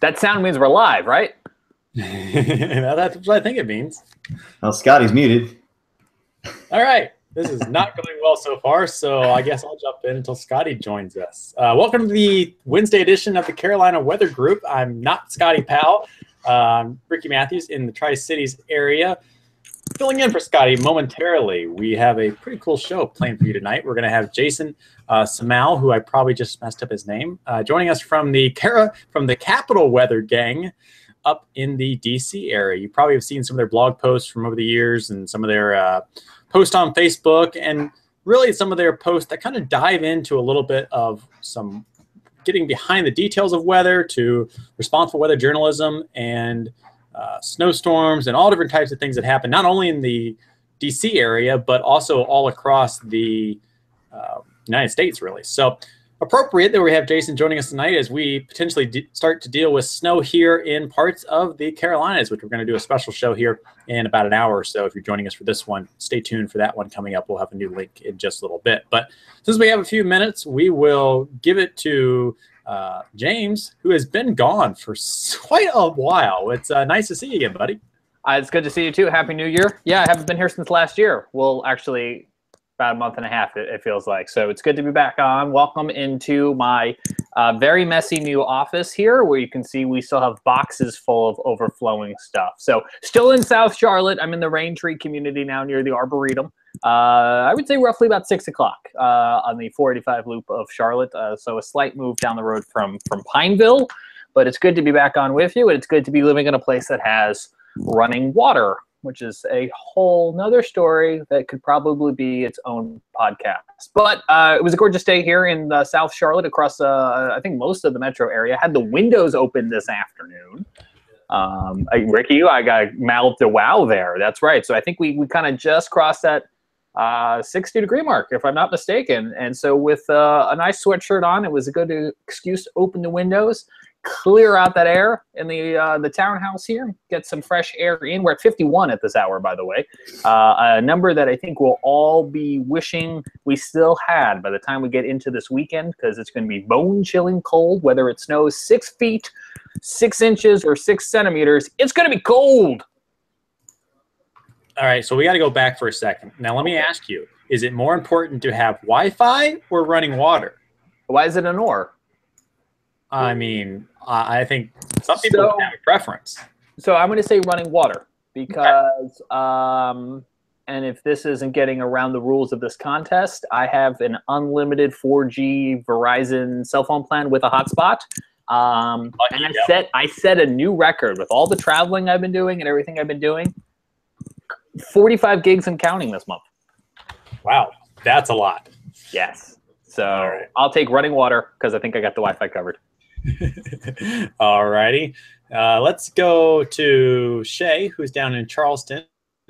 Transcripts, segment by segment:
That sound means we're live, right? that's what I think it means. Well, Scotty's muted. All right. This is not going well so far, so I guess I'll jump in until Scotty joins us. Uh, welcome to the Wednesday edition of the Carolina Weather Group. I'm not Scotty Powell. Um, Ricky Matthews in the Tri Cities area. Filling in for Scotty momentarily, we have a pretty cool show planned for you tonight. We're going to have Jason uh, Samal, who I probably just messed up his name, uh, joining us from the Cara from the Capital Weather Gang up in the DC area. You probably have seen some of their blog posts from over the years and some of their uh, posts on Facebook and really some of their posts that kind of dive into a little bit of some getting behind the details of weather to responsible weather journalism and uh, snowstorms and all different types of things that happen, not only in the DC area, but also all across the uh, United States, really. So, appropriate that we have Jason joining us tonight as we potentially de- start to deal with snow here in parts of the Carolinas, which we're going to do a special show here in about an hour or so. If you're joining us for this one, stay tuned for that one coming up. We'll have a new link in just a little bit. But since we have a few minutes, we will give it to uh, James, who has been gone for quite a while. It's uh, nice to see you again, buddy. Uh, it's good to see you too. Happy New Year. Yeah, I haven't been here since last year. Well, actually, about a month and a half, it, it feels like. So it's good to be back on. Welcome into my uh, very messy new office here, where you can see we still have boxes full of overflowing stuff. So still in South Charlotte. I'm in the Rain Tree community now near the Arboretum. Uh, I would say roughly about six o'clock uh, on the 485 loop of Charlotte. Uh, so a slight move down the road from from Pineville, but it's good to be back on with you, and it's good to be living in a place that has running water, which is a whole nother story that could probably be its own podcast. But uh, it was a gorgeous day here in uh, South Charlotte, across uh, I think most of the metro area. Had the windows open this afternoon. Um, Ricky, I got mouthed a wow there. That's right. So I think we we kind of just crossed that uh, 60 degree mark, if I'm not mistaken. And so, with uh, a nice sweatshirt on, it was a good excuse to open the windows, clear out that air in the uh, the townhouse here, get some fresh air in. We're at 51 at this hour, by the way, uh, a number that I think we'll all be wishing we still had by the time we get into this weekend, because it's going to be bone chilling cold, whether it snows six feet, six inches, or six centimeters. It's going to be cold. All right, so we got to go back for a second. Now, let me ask you: Is it more important to have Wi-Fi or running water? Why is it an or? I mean, I think some people so, have a preference. So I'm going to say running water because, okay. um, and if this isn't getting around the rules of this contest, I have an unlimited 4G Verizon cell phone plan with a hotspot. Um, and I set I set a new record with all the traveling I've been doing and everything I've been doing. 45 gigs and counting this month. Wow, that's a lot. Yes. So right. I'll take running water because I think I got the Wi-Fi covered. All righty. Uh, let's go to Shea, who's down in Charleston,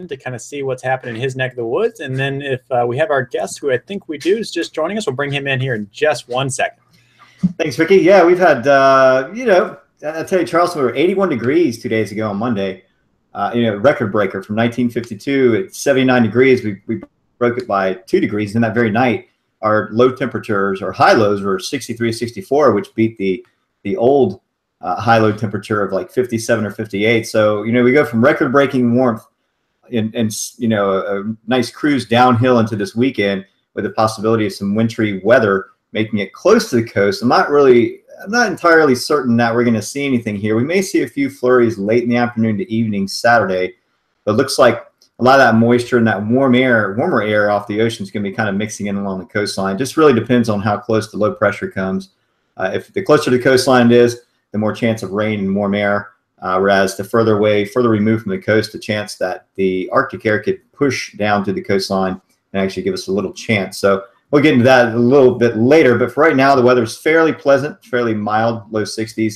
to kind of see what's happening in his neck of the woods. And then if uh, we have our guest, who I think we do, is just joining us, we'll bring him in here in just one second. Thanks, Ricky. Yeah, we've had, uh, you know, I'll tell you, Charleston, we were 81 degrees two days ago on Monday uh, you know, record breaker from 1952 at 79 degrees. We, we broke it by two degrees. And that very night, our low temperatures or high lows were 63, 64, which beat the the old uh, high low temperature of like 57 or 58. So you know, we go from record breaking warmth and, and you know a, a nice cruise downhill into this weekend with the possibility of some wintry weather making it close to the coast. I'm not really I'm not entirely certain that we're going to see anything here. We may see a few flurries late in the afternoon to evening Saturday, but it looks like a lot of that moisture and that warm air, warmer air off the ocean is going to be kind of mixing in along the coastline. Just really depends on how close the low pressure comes. Uh, if the closer the coastline it is, the more chance of rain and warm air. Uh, whereas the further away, further removed from the coast, the chance that the Arctic air could push down to the coastline and actually give us a little chance. So We'll get into that a little bit later, but for right now, the weather is fairly pleasant, fairly mild, low 60s.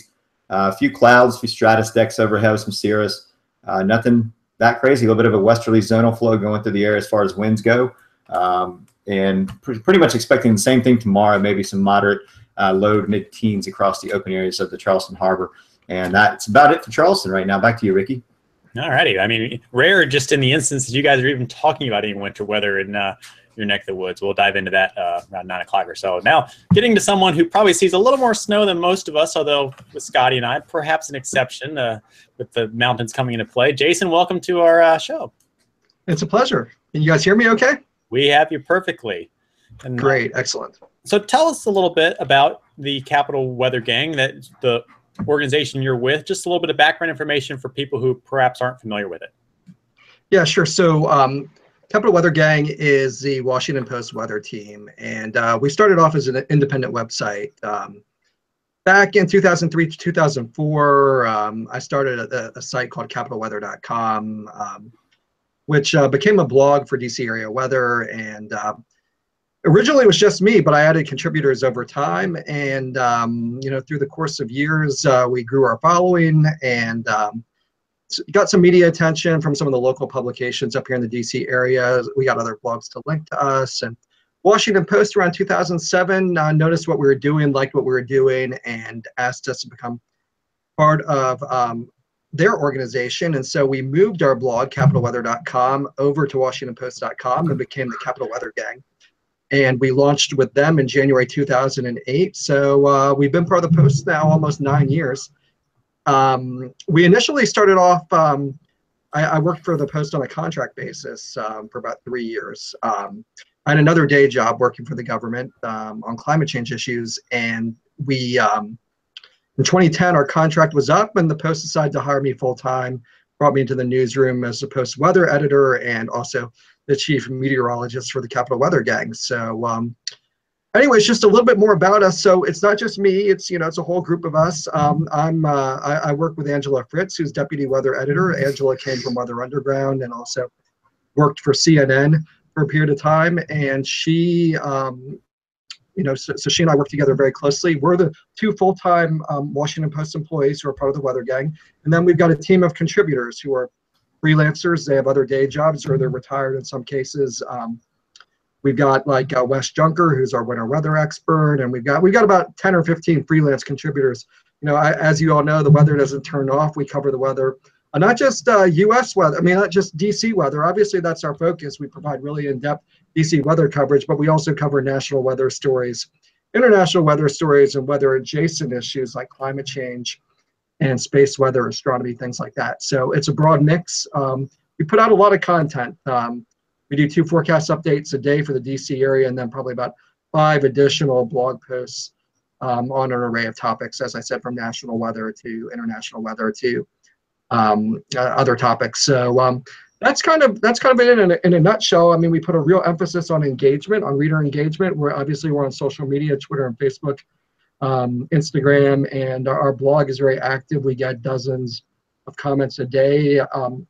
Uh, a few clouds, a few stratus decks overhead, some cirrus. Uh, nothing that crazy. A little bit of a westerly zonal flow going through the air as far as winds go. Um, and pr- pretty much expecting the same thing tomorrow, maybe some moderate uh, low mid teens across the open areas of the Charleston Harbor. And that's about it for Charleston right now. Back to you, Ricky. All righty. I mean, rare just in the instance that you guys are even talking about any winter weather in uh, your neck of the woods. We'll dive into that uh, around nine o'clock or so. Now, getting to someone who probably sees a little more snow than most of us, although with Scotty and I, perhaps an exception uh, with the mountains coming into play. Jason, welcome to our uh, show. It's a pleasure. Can you guys hear me okay? We have you perfectly. And, uh, Great, excellent. So tell us a little bit about the Capital Weather Gang, that the organization you're with. Just a little bit of background information for people who perhaps aren't familiar with it. Yeah, sure. So um, Capital Weather Gang is the Washington Post weather team, and uh, we started off as an independent website. Um, back in 2003 to 2004, um, I started a, a, site called capitalweather.com, um, which uh, became a blog for DC area weather. And uh, originally it was just me, but I added contributors over time. And, um, you know, through the course of years, uh, we grew our following and um, got some media attention from some of the local publications up here in the DC area. We got other blogs to link to us. And Washington Post around 2007 uh, noticed what we were doing, liked what we were doing, and asked us to become part of um, their organization. And so we moved our blog, capitalweather.com, over to washingtonpost.com and became the Capital Weather Gang. And we launched with them in January 2008. So uh, we've been part of the Post now almost nine years. Um, we initially started off, um, I, I, worked for the Post on a contract basis um, for about three years. Um, I had another day job working for the government um, on climate change issues. And we, um, in 2010, our contract was up and the Post decided to hire me full time, brought me into the newsroom as a Post weather editor and also the chief meteorologist for the Capital Weather Gang. So, anyways, just a little bit more about us. So it's not just me; it's you know it's a whole group of us. Um, I'm uh, I, I, work with Angela Fritz, who's deputy weather editor. Angela came from Weather Underground and also worked for CNN for a period of time, and she. Um, you know, so, so, she and I work together very closely. We're the two full-time um, Washington Post employees who are part of the Weather Gang, and then we've got a team of contributors who are freelancers. They have other day jobs, or they're retired in some cases. Um, We've got like uh, Wes Junker, who's our winter weather expert, and we've got we've got about 10 or 15 freelance contributors. You know, I, as you all know, the weather doesn't turn off. We cover the weather, uh, not just uh, U.S. weather. I mean, not just D.C. weather. Obviously, that's our focus. We provide really in-depth D.C. weather coverage, but we also cover national weather stories, international weather stories, and weather adjacent issues like climate change and space weather, astronomy, things like that. So it's a broad mix. Um, we put out a lot of content. Um, we do two forecast updates a day for the DC area and then probably about five additional blog posts um, on an array of topics, as I said, from national weather to international weather to um, uh, other topics. So um, that's kind of that's kind of it in a, in a nutshell. I mean, we put a real emphasis on engagement, on reader engagement. We're obviously we're on social media, Twitter and Facebook, um, Instagram, and our, our, blog is very active. We get dozens of comments a day um,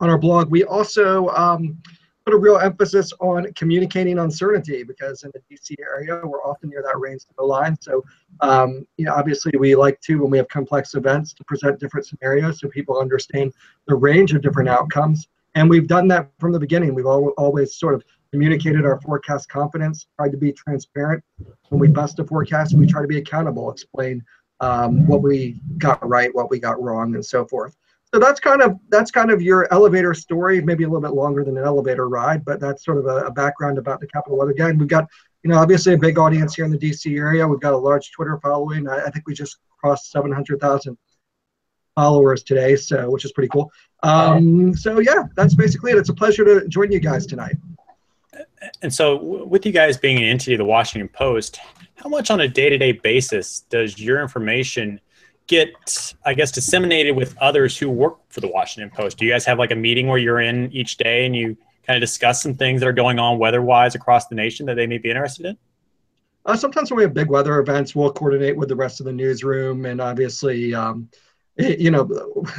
on our blog. We also um, put a real emphasis on communicating uncertainty because in the DC area, we're often near that rain the line. So, um, you know, obviously we like to, when we have complex events, to present different scenarios so people understand the range of different outcomes. And we've done that from the beginning. We've al- always sort of communicated our forecast confidence, tried to be transparent when we bust a forecast, we try to be accountable, explain um, what we got right, what we got wrong, and so forth so that's kind of that's kind of your elevator story maybe a little bit longer than an elevator ride but that's sort of a, a background about the capital weather gang. We've got you know obviously a big audience here in the dc area. We've got a large twitter following. I, I think we just crossed 700000 followers today so which is pretty cool. Um, so yeah that's basically it. It's a pleasure to join you guys tonight. And so with you guys being an entity of the washington post how much on a day-to-day basis does your information get, I guess, disseminated with others who work for the Washington Post? Do you guys have like a meeting where you're in each day and you kind of discuss some things that are going on weather-wise across the nation that they may be interested in? Uh, sometimes when we have big weather events, we'll coordinate with the rest of the newsroom, and obviously, um, it, you know,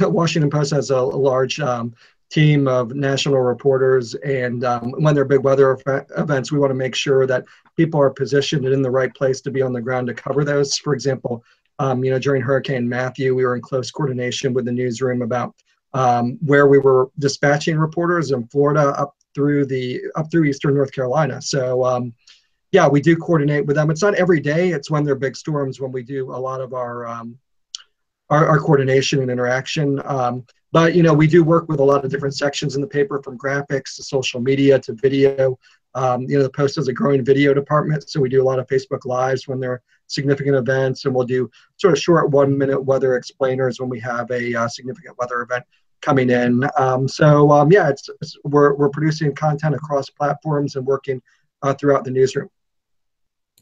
Washington Post has a, a large um, team of national reporters, and um, when there are big weather events, we want to make sure that people are positioned in the right place to be on the ground to cover those. For example, um, you know, during Hurricane Matthew, we were in close coordination with the newsroom about um, where we were dispatching reporters in Florida up through the up through Eastern North Carolina. So um, yeah, we do coordinate with them. It's not every day. It's when they're big storms when we do a lot of our um, our, our, coordination and interaction. Um, but you know, we do work with a lot of different sections in the paper, from graphics to social media to video. Um, you know, the Post has a growing video department, so we do a lot of Facebook Lives when there are significant events, and we'll do sort of short one-minute weather explainers when we have a uh, significant weather event coming in. Um, so um, yeah, it's, it's, we're we're producing content across platforms and working uh, throughout the newsroom.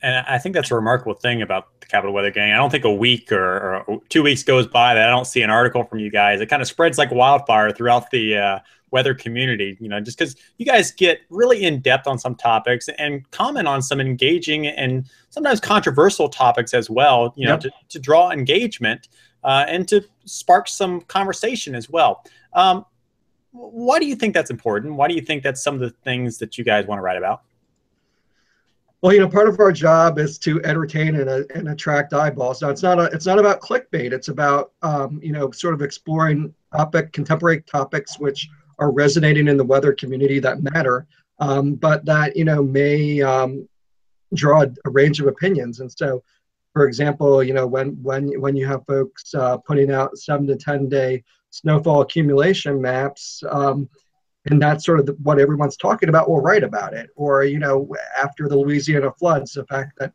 And I think that's a remarkable thing about the Capital Weather Gang. I don't think a week or, or, two weeks goes by that I don't see an article from you guys. It kind of spreads like wildfire throughout the uh, weather community, you know, just because you guys get really in depth on some topics and comment on some engaging and sometimes controversial topics as well, you know, yep. to, to draw engagement uh, and to spark some conversation as well. Um, why do you think that's important? Why do you think that's some of the things that you guys want to write about? Well, you know, part of our job is to entertain and, uh, and attract eyeballs. Now, it's not a, it's not about clickbait. It's about um, you know, sort of exploring topic, contemporary topics which are resonating in the weather community that matter, um, but that you know may um, draw a, range of opinions. And so, for example, you know, when when when you have folks uh, putting out seven to ten day snowfall accumulation maps. Um, and that's sort of the, what everyone's talking about will write about it or you know after the louisiana floods the fact that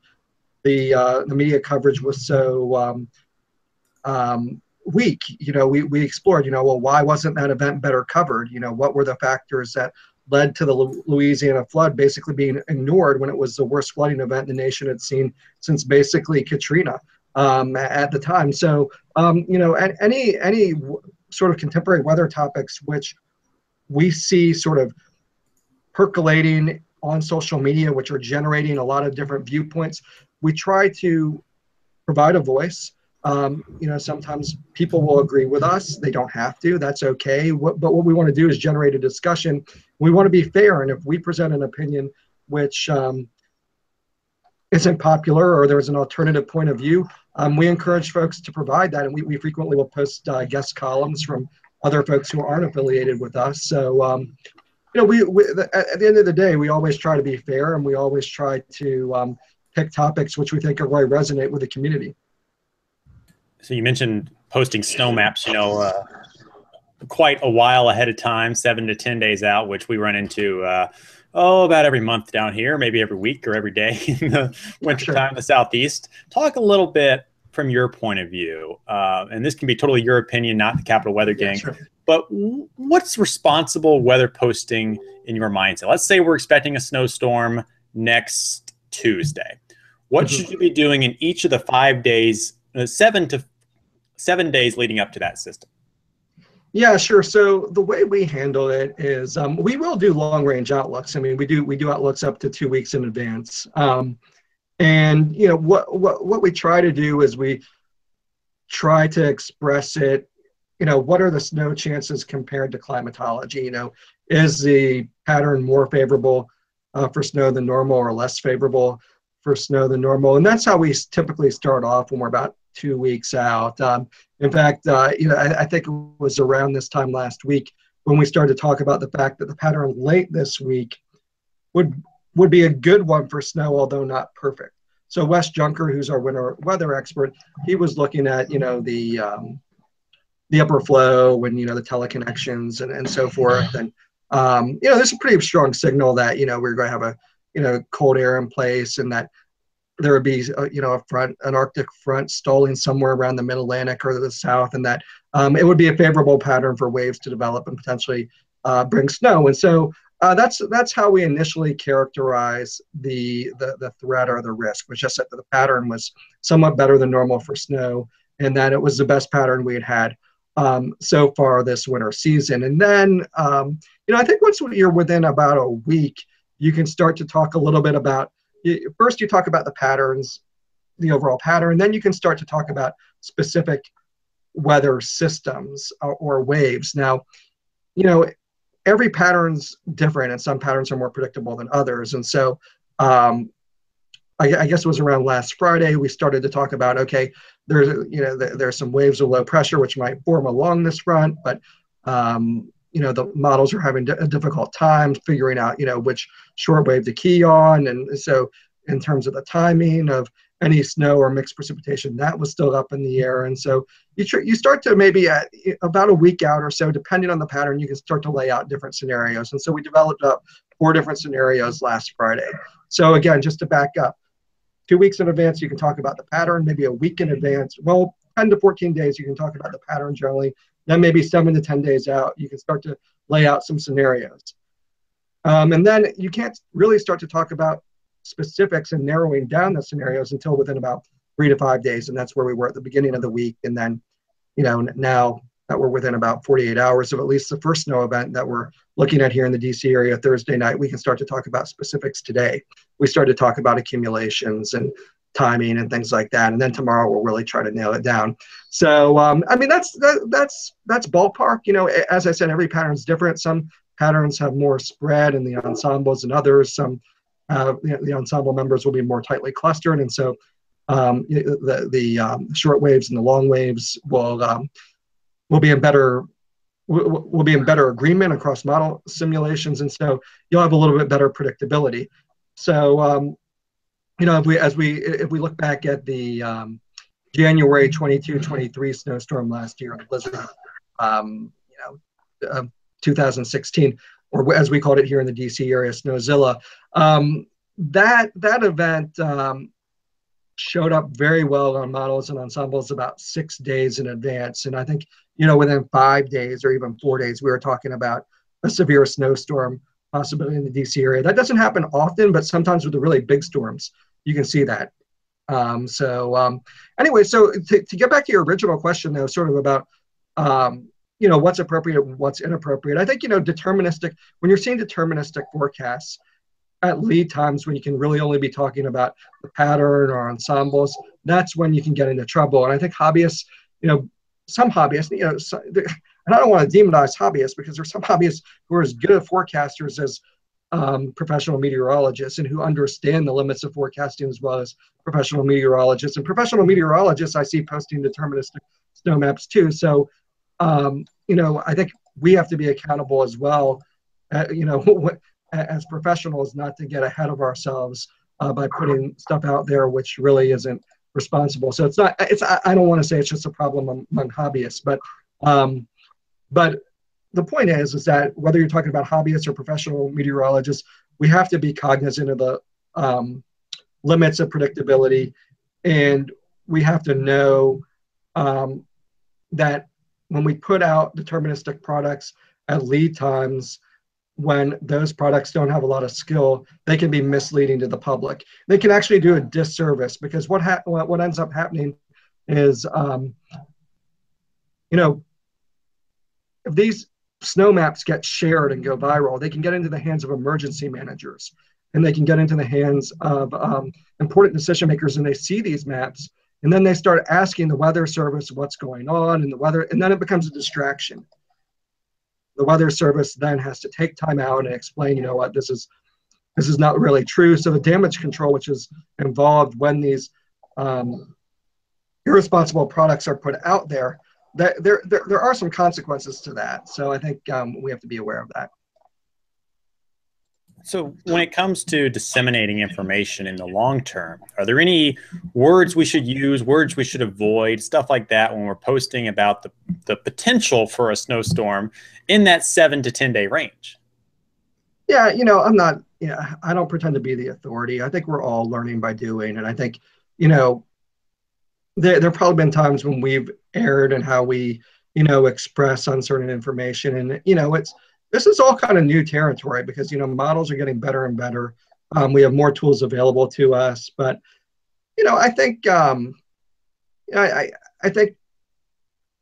the uh, the media coverage was so um, um, weak you know we, we explored you know well why wasn't that event better covered you know what were the factors that led to the louisiana flood basically being ignored when it was the worst flooding event the nation had seen since basically katrina um, at the time so um, you know any any sort of contemporary weather topics which we see sort of percolating on social media, which are generating a lot of different viewpoints. We try to provide a voice. Um, you know, sometimes people will agree with us. They don't have to. That's okay. What, but what we want to do is generate a discussion. We want to be fair. And if we present an opinion which um, isn't popular or there's an alternative point of view, um, we encourage folks to provide that. And we, we frequently will post uh, guest columns from other folks who aren't affiliated with us. So, um, you know, we, we, at the end of the day, we always try to be fair and we always try to um, pick topics which we think are going to resonate with the community. So you mentioned posting snow maps, you know, uh, quite a while ahead of time, seven to 10 days out, which we run into, uh, oh, about every month down here, maybe every week or every day in the wintertime sure. in the Southeast. Talk a little bit from your point of view, uh, and this can be totally your opinion, not the Capital Weather Gang, yeah, sure. but what's responsible weather posting in your mindset? Let's say we're expecting a snowstorm next Tuesday. What mm-hmm. should you be doing in each of the five days, uh, seven to seven days leading up to that system? Yeah, sure. So the way we handle it is um, we will do long range outlooks. I mean, we do we do outlooks up to two weeks in advance. Um, and you know what what what we try to do is we try to express it you know what are the snow chances compared to climatology you know is the pattern more favorable uh, for snow than normal or less favorable for snow than normal and that's how we typically start off when we're about two weeks out um, in fact uh, you know I, I think it was around this time last week when we started to talk about the fact that the pattern late this week would would be a good one for snow, although not perfect. So Wes Junker, who's our winter weather expert, he was looking at you know the um, the upper flow and you know the teleconnections and, and so forth, and um, you know there's a pretty strong signal that you know we're going to have a you know cold air in place and that there would be uh, you know a front an arctic front stalling somewhere around the mid atlantic or the south and that um, it would be a favorable pattern for waves to develop and potentially uh, bring snow and so uh, that's that's how we initially characterize the, the the threat or the risk, was just that the pattern was somewhat better than normal for snow, and that it was the best pattern we had had um, so far this winter season. And then, um, you know, I think once you're within about a week, you can start to talk a little bit about. First, you talk about the patterns, the overall pattern. Then you can start to talk about specific weather systems or, or waves. Now, you know, every pattern's different and some patterns are more predictable than others and so um, I, I, guess it was around last friday we started to talk about okay there's you know there there's some waves of low pressure which might form along this front but um, you know the models are having a difficult time figuring out you know which short wave to key on and so in terms of the timing of any snow or mixed precipitation. That was still up in the air. And so you, tr- you start to maybe at about a week out or so, depending on the pattern, you can start to lay out different scenarios. And so we developed up four different scenarios last Friday. So again, just to back up, two weeks in advance, you can talk about the pattern, maybe a week in advance. Well, 10 to 14 days, you can talk about the pattern generally. Then maybe seven to 10 days out, you can start to lay out some scenarios. Um, and then you can't really start to talk about specifics and narrowing down the scenarios until within about three to five days. And that's where we were at the beginning of the week. And then, you know, now that we're within about 48 hours of at least the first snow event that we're looking at here in the DC area Thursday night, we can start to talk about specifics today. We started to talk about accumulations and timing and things like that. And then tomorrow we'll really try to nail it down. So um, I mean that's that, that's that's ballpark. You know, as I said, every pattern is different. Some patterns have more spread in the ensembles than others. Some uh, you know, the ensemble members will be more tightly clustered, and so um, the the um, short waves and the long waves will will be in better we'll be in better agreement across model simulations, and so you'll have a little bit better predictability. So um, you know, if we as we if we look back at the um, January 22, 23 snowstorm last year, blizzard, um, you know, uh, 2016 or as we called it here in the DC area, Snowzilla. Um, that that event um, showed up very well on models and ensembles about six days in advance, and I think you know within five days or even four days, we were talking about a severe snowstorm possibility in the DC area. That doesn't happen often, but sometimes with the really big storms, you can see that. Um, so um, anyway, so to, to get back to your original question, though, sort of about um, you know what's appropriate what's inappropriate i think you know deterministic when you're seeing deterministic forecasts at lead times when you can really only be talking about the pattern or ensembles that's when you can get into trouble and i think hobbyists you know some hobbyists you know so, and i don't want to demonize hobbyists because there's some hobbyists who are as good at forecasters as um, professional meteorologists and who understand the limits of forecasting as well as professional meteorologists. And professional meteorologists i see posting deterministic snow maps too. So um, you know, I think we have to be accountable as well, uh, you know, as professionals, not to get ahead of ourselves uh, by putting stuff out there which really isn't responsible. So it's not, it's, I don't want to say it's just a problem among hobbyists, but, um, but the point is, is that whether you're talking about hobbyists or professional meteorologists, we have to be cognizant of the um, limits of predictability, and we have to know um, that when we put out deterministic products at lead times when those products don't have a lot of skill, they can be misleading to the public. They can actually do a disservice because what ha- what ends up happening is, um, you know, if these snow maps get shared and go viral, they can get into the hands of emergency managers and they can get into the hands of um, important decision makers and they see these maps and then they start asking the weather service what's going on and the weather, and then it becomes a distraction. The weather service then has to take time out and explain, you know what, this is this is not really true. So the damage control, which is involved when these um, irresponsible products are put out there, that there, there there are some consequences to that. So I think um, we have to be aware of that. So, when it comes to disseminating information in the long term, are there any words we should use, words we should avoid, stuff like that when we're posting about the, the potential for a snowstorm in that seven to 10 day range? Yeah, you know, I'm not, yeah, I don't pretend to be the authority. I think we're all learning by doing. And I think, you know, there, there have probably been times when we've erred in how we, you know, express uncertain information. And, you know, it's, this is all kind of new territory because you know models are getting better and better. Um, we have more tools available to us, but you know I think um, I, I think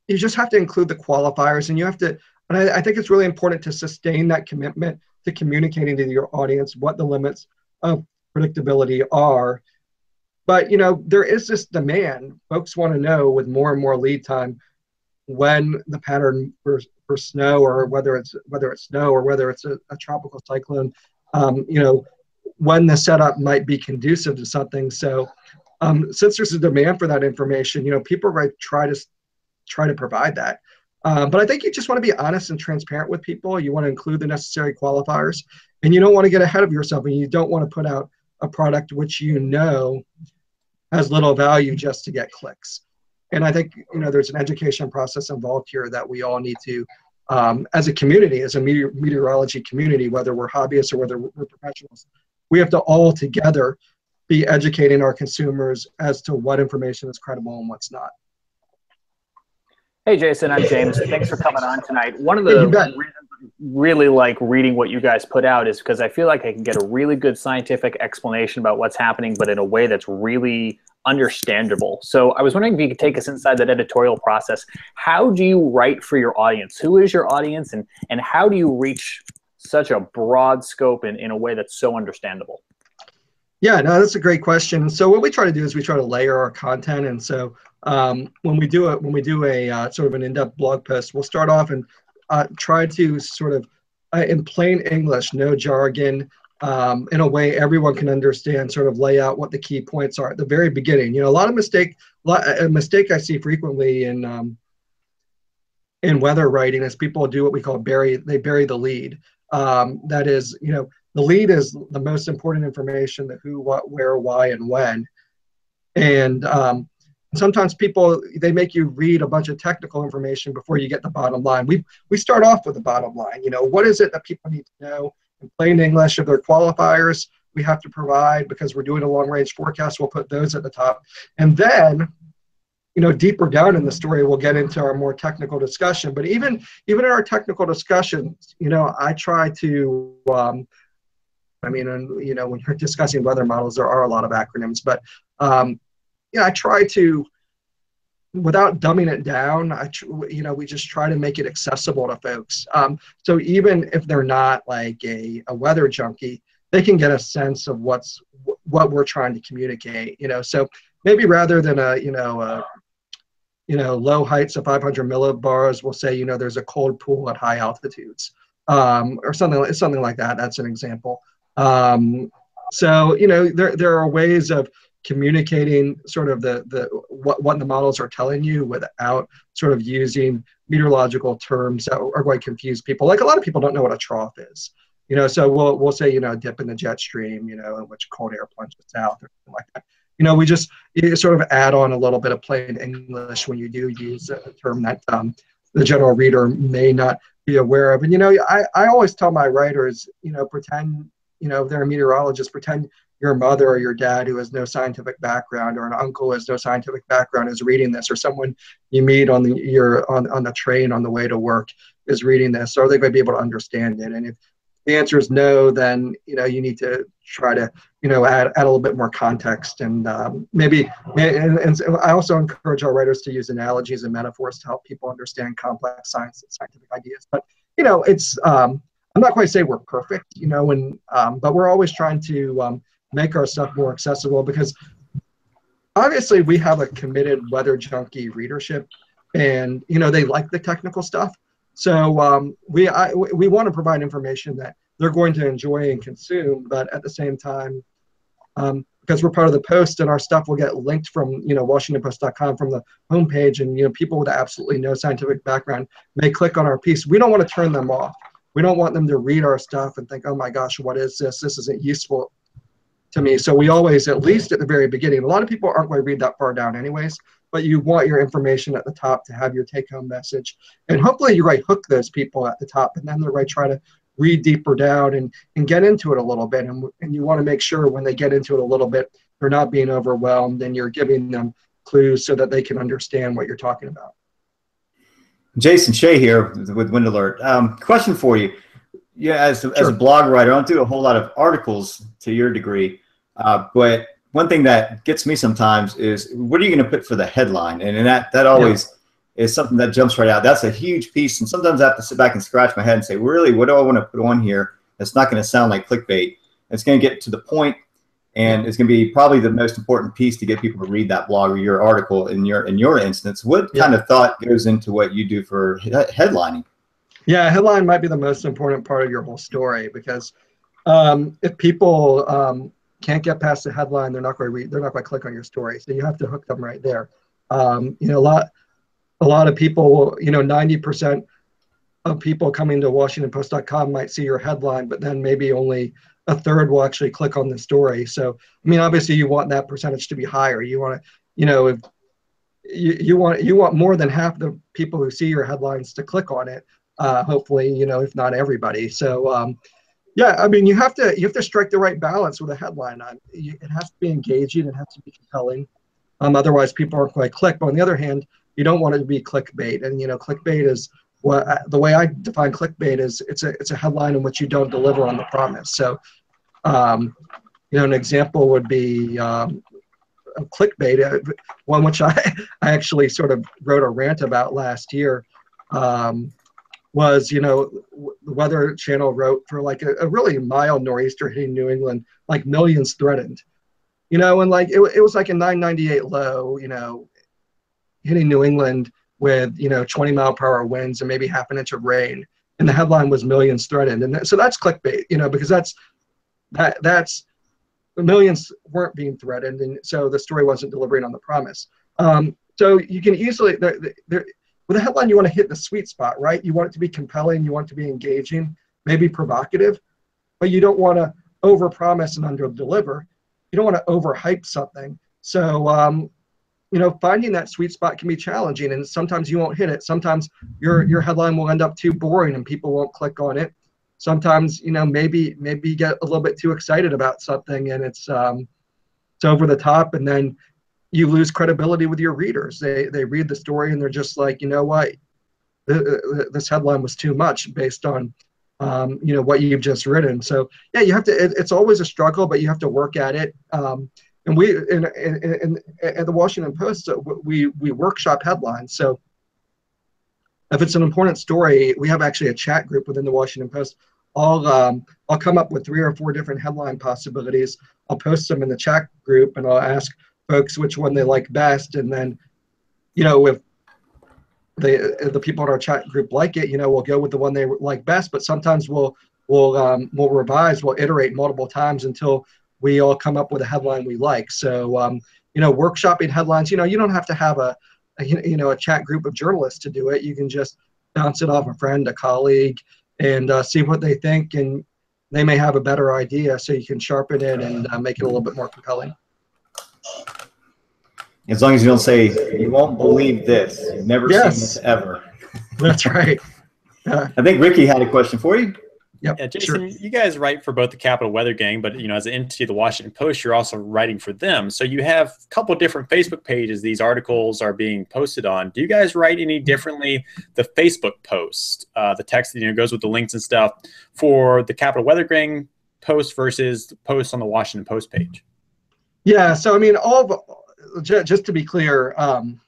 you just have to include the qualifiers, and you have to. And I, I think it's really important to sustain that commitment to communicating to your audience what the limits of predictability are. But you know there is this demand. Folks want to know with more and more lead time when the pattern for, snow or whether it's whether it's snow or whether it's a, a tropical cyclone um, you know when the setup might be conducive to something. So um, since there's a demand for that information you know people to try to try to provide that. Um, but i think you just want to be honest and transparent with people. You want to include the necessary qualifiers. And you don't want to get ahead of yourself and you don't want to put out a product which you know has little value just to get clicks. And I think you know there's an education process involved here that we all need to, um, as a community, as a meteor- meteorology community, whether we're hobbyists or whether we're professionals, we have to all together be educating our consumers as to what information is credible and what's not. Hey, Jason, I'm James. Thanks for coming on tonight. One of the reasons I really like reading what you guys put out is because I feel like I can get a really good scientific explanation about what's happening, but in a way that's really understandable. So I was wondering if you could take us inside that editorial process. How do you write for your audience? Who is your audience, and and how do you reach such a broad scope in, in a way that's so understandable? Yeah, no, that's a great question. So what we try to do is we try to layer our content, and so um, when we do it, when we do a uh, sort of an in-depth blog post, we'll start off and uh, try to sort of uh, in plain English, no jargon, um, in a way everyone can understand. Sort of lay out what the key points are at the very beginning. You know, a lot of mistake, a mistake I see frequently in um, in weather writing is people do what we call bury. They bury the lead. Um, that is, you know, the lead is the most important information: the who, what, where, why, and when. And um, sometimes people they make you read a bunch of technical information before you get the bottom line we we start off with the bottom line you know what is it that people need to know in plain english if they're qualifiers we have to provide because we're doing a long range forecast. We'll put those at the top. And then you know deeper down in the story we'll get into our more technical discussion. But even even in our technical discussions you know i try to um, i mean and you know when you're discussing weather models there are a lot of acronyms but um, you know, I try to, without dumbing it down, I, you know, we just try to make it accessible to folks. Um, so even if they're not like a, a weather junkie, they can get a sense of what's what we're trying to communicate. You know, so maybe rather than a you know a, you know low heights of 500 millibars, we'll say you know there's a cold pool at high altitudes um, or something like something like that. That's an example. Um, so you know there there are ways of communicating sort of the, the what, what the models are telling you without sort of using meteorological terms that are going to confuse people. Like a lot of people don't know what a trough is. You know, so we'll, we'll say, you know, dip in the jet stream, you know, in which cold air plunges south or something like that. You know, we just sort of add on a little bit of plain English when you do use a term that um, the general reader may not be aware of. And, you know, I, I always tell my writers, you know, pretend, you know, they're a meteorologist, pretend your mother or your dad who has no scientific background or an uncle who has no scientific background is reading this or someone you meet on the your on, on the train on the way to work is reading this are they going to be able to understand it. And if the answer is no then you know you need to try to you know add, add a little bit more context and um, maybe and, and i also encourage our writers to use analogies and metaphors to help people understand complex science and scientific ideas. But you know it's um, i'm not quite say we're perfect you know and um, but we're always trying to um, make our stuff more accessible because obviously we have a committed weather junkie readership and you know they like the technical stuff. So um, we I, we want to provide information that they're going to enjoy and consume but at the same time um, because we're part of the post and our stuff will get linked from you know washingtonpost.com from the homepage and you know people with absolutely no scientific background may click on our piece. We don't want to turn them off. We don't want them to read our stuff and think oh my gosh what is this? This isn't useful to me. So we always, at least at the very beginning, a lot of people aren't going to read that far down anyways, but you want your information at the top to have your take home message. And hopefully you're going hook those people at the top and then they're to try to read deeper down and, and get into it a little bit. And, and you want to make sure when they get into it a little bit, they're not being overwhelmed and you're giving them clues so that they can understand what you're talking about. Jason Shea here with Wind Alert. Um, question for you yeah, as, sure. as a blog writer, I don't do a whole lot of articles to your degree. Uh, but one thing that gets me sometimes is what are you going to put for the headline? And, and that, that always yeah. is something that jumps right out. That's a huge piece. And sometimes I have to sit back and scratch my head and say, really, what do I want to put on here that's not going to sound like clickbait? It's going to get to the point and it's going to be probably the most important piece to get people to read that blog or your article in your in your instance. What yeah. kind of thought goes into what you do for headlining? Yeah, headline might be the most important part of your whole story because um, if people um, can't get past the headline, they're not going to read. They're not going to click on your story. So you have to hook them right there. Um, you know, a lot, a lot of people. You know, ninety percent of people coming to WashingtonPost.com might see your headline, but then maybe only a third will actually click on the story. So, I mean, obviously, you want that percentage to be higher. You want to, you know, if you, you want you want more than half the people who see your headlines to click on it. Uh, hopefully, you know, if not everybody. So, um, yeah, I mean, you have to you have to strike the right balance with a headline. It has to be engaging. It has to be compelling. Um, otherwise, people aren't going to click. But on the other hand, you don't want it to be clickbait. And you know, clickbait is what the way I define clickbait is it's a it's a headline in which you don't deliver on the promise. So, um, you know, an example would be um, clickbait, uh, one which I I actually sort of wrote a rant about last year. Um, was you know the Weather Channel wrote for like a, a, really mild nor'easter hitting New England, like millions threatened, you know, and like it, it was like a 998 low, you know, hitting New England with you know 20 mile per hour winds and maybe half an inch of rain, and the headline was millions threatened, and so that's clickbait, you know, because that's that that's millions weren't being threatened, and so the story wasn't delivering on the promise. Um, so you can easily there, there, with a headline, you want to hit the sweet spot, right? You want it to be compelling, you want it to be engaging, maybe provocative, but you don't want to overpromise and underdeliver. You don't want to overhype something. So, um, you know, finding that sweet spot can be challenging, and sometimes you won't hit it. Sometimes your your headline will end up too boring, and people won't click on it. Sometimes, you know, maybe maybe you get a little bit too excited about something, and it's um, it's over the top, and then you lose credibility with your readers. They they read the story and they're just like, you know what, this headline was too much based on, um, you know, what you've just written. So yeah, you have to. It, it's always a struggle, but you have to work at it. Um, and we in, in, in, at the Washington Post, we we workshop headlines. So if it's an important story, we have actually a chat group within the Washington Post. I'll um, I'll come up with three or four different headline possibilities. I'll post them in the chat group, and I'll ask folks which one they like best, and then, you know, if the the people in our chat group like it, you know, we'll go with the one they like best. But sometimes we'll we'll um, we'll revise, we'll iterate multiple times until we all come up with a headline we like. So, um, you know, workshopping headlines. You know, you don't have to have a, a you know a chat group of journalists to do it. You can just bounce it off a friend, a colleague, and uh, see what they think, and they may have a better idea. So you can sharpen it and uh, make it a little bit more compelling. As long as you don't say, you won't believe this. You've never yes. seen this ever. That's right. Uh, I think Ricky had a question for you. Yep, yeah, Jason, sure. you guys write for both the Capital Weather Gang, but you know, as an entity of the Washington Post, you're also writing for them. So you have a couple of different Facebook pages these articles are being posted on. Do you guys write any differently the Facebook post, uh, the text that you know goes with the links and stuff for the Capital Weather Gang post versus the post on the Washington Post page? Yeah, so I mean, all of, just to be clear, um,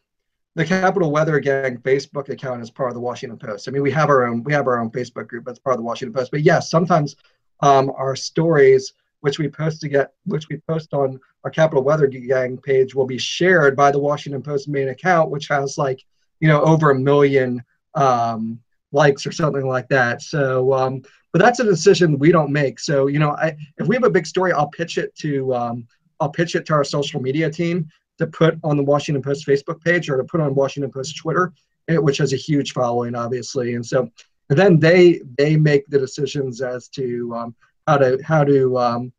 the Capital Weather Gang Facebook account is part of the Washington Post. I mean, we have our own we have our own Facebook group that's part of the Washington Post. But yes, sometimes um, our stories, which we post to get, which we post on our Capital Weather Gang page, will be shared by the Washington Post main account, which has like you know over a million um, likes or something like that. So, um, but that's a decision we don't make. So, you know, I, if we have a big story, I'll pitch it to um, I'll pitch it to our social media team to put on the Washington Post Facebook page or to put on Washington Post Twitter, eh, which has a huge following, obviously. And so then they they make the decisions as to um, how to how to um,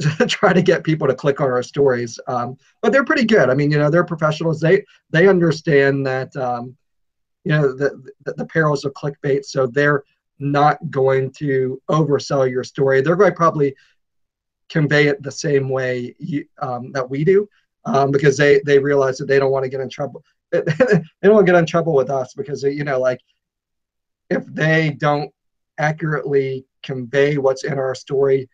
try to get people to click on our stories. Um, but they're pretty good. I mean, you know, they're professionals. They they understand that um, you know the, the, the perils of clickbait. So they're not going to oversell your story. They're going to probably convey it the same way you, um, that we do um, because they they realize that they don't want to get in trouble they don't want to get in trouble with us because you know like if they don't accurately convey what's in our story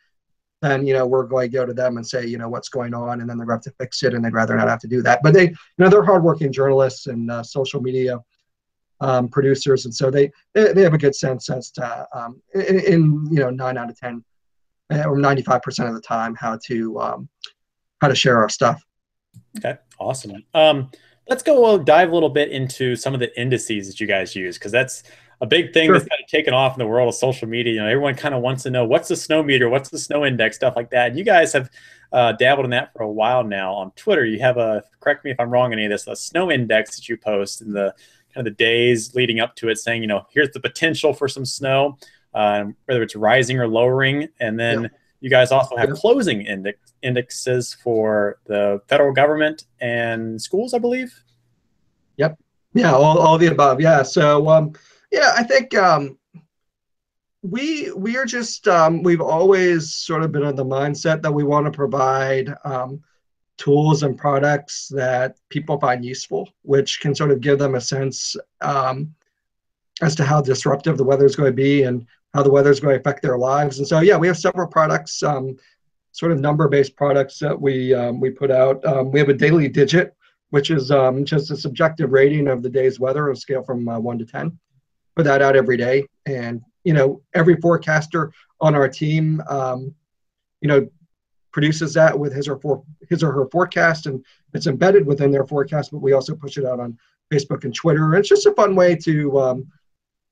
then you know we're going to go to them and say you know what's going on and then they're going to have to fix it and they'd rather not have to do that. But they you know they're hardworking journalists and uh, social media um, producers and so they, they, have a good sense as to um, in, in, you know nine out of ten uh, or 95% of the time how to um, how to share our stuff okay awesome um, let's go dive a little bit into some of the indices that you guys use because that's a big thing sure. that's kind of taken off in the world of social media you know everyone kind of wants to know what's the snow meter what's the snow index stuff like that and you guys have uh, dabbled in that for a while now on twitter you have a correct me if i'm wrong any of this a snow index that you post in the kind of the days leading up to it saying you know here's the potential for some snow um, whether it's rising or lowering. And then yep. you guys also have yep. closing index indexes for the federal government and schools, I believe. Yep. Yeah, all, all the above. Yeah. So um, yeah, I think um, we we are just um, we've always sort of been on the mindset that we want to provide um, tools and products that people find useful, which can sort of give them a sense um, as to how disruptive the weather is going to be and how the weather is going to affect their lives. And so, yeah, we have several products, um, sort of number-based products that we um, we put out. Um, we have a daily digit, which is um, just a subjective rating of the day's weather, on a scale from uh, one to ten. Put that out every day, and you know, every forecaster on our team, um, you know, produces that with his or for his or her forecast, and it's embedded within their forecast. But we also push it out on Facebook and Twitter. It's just a fun way to um,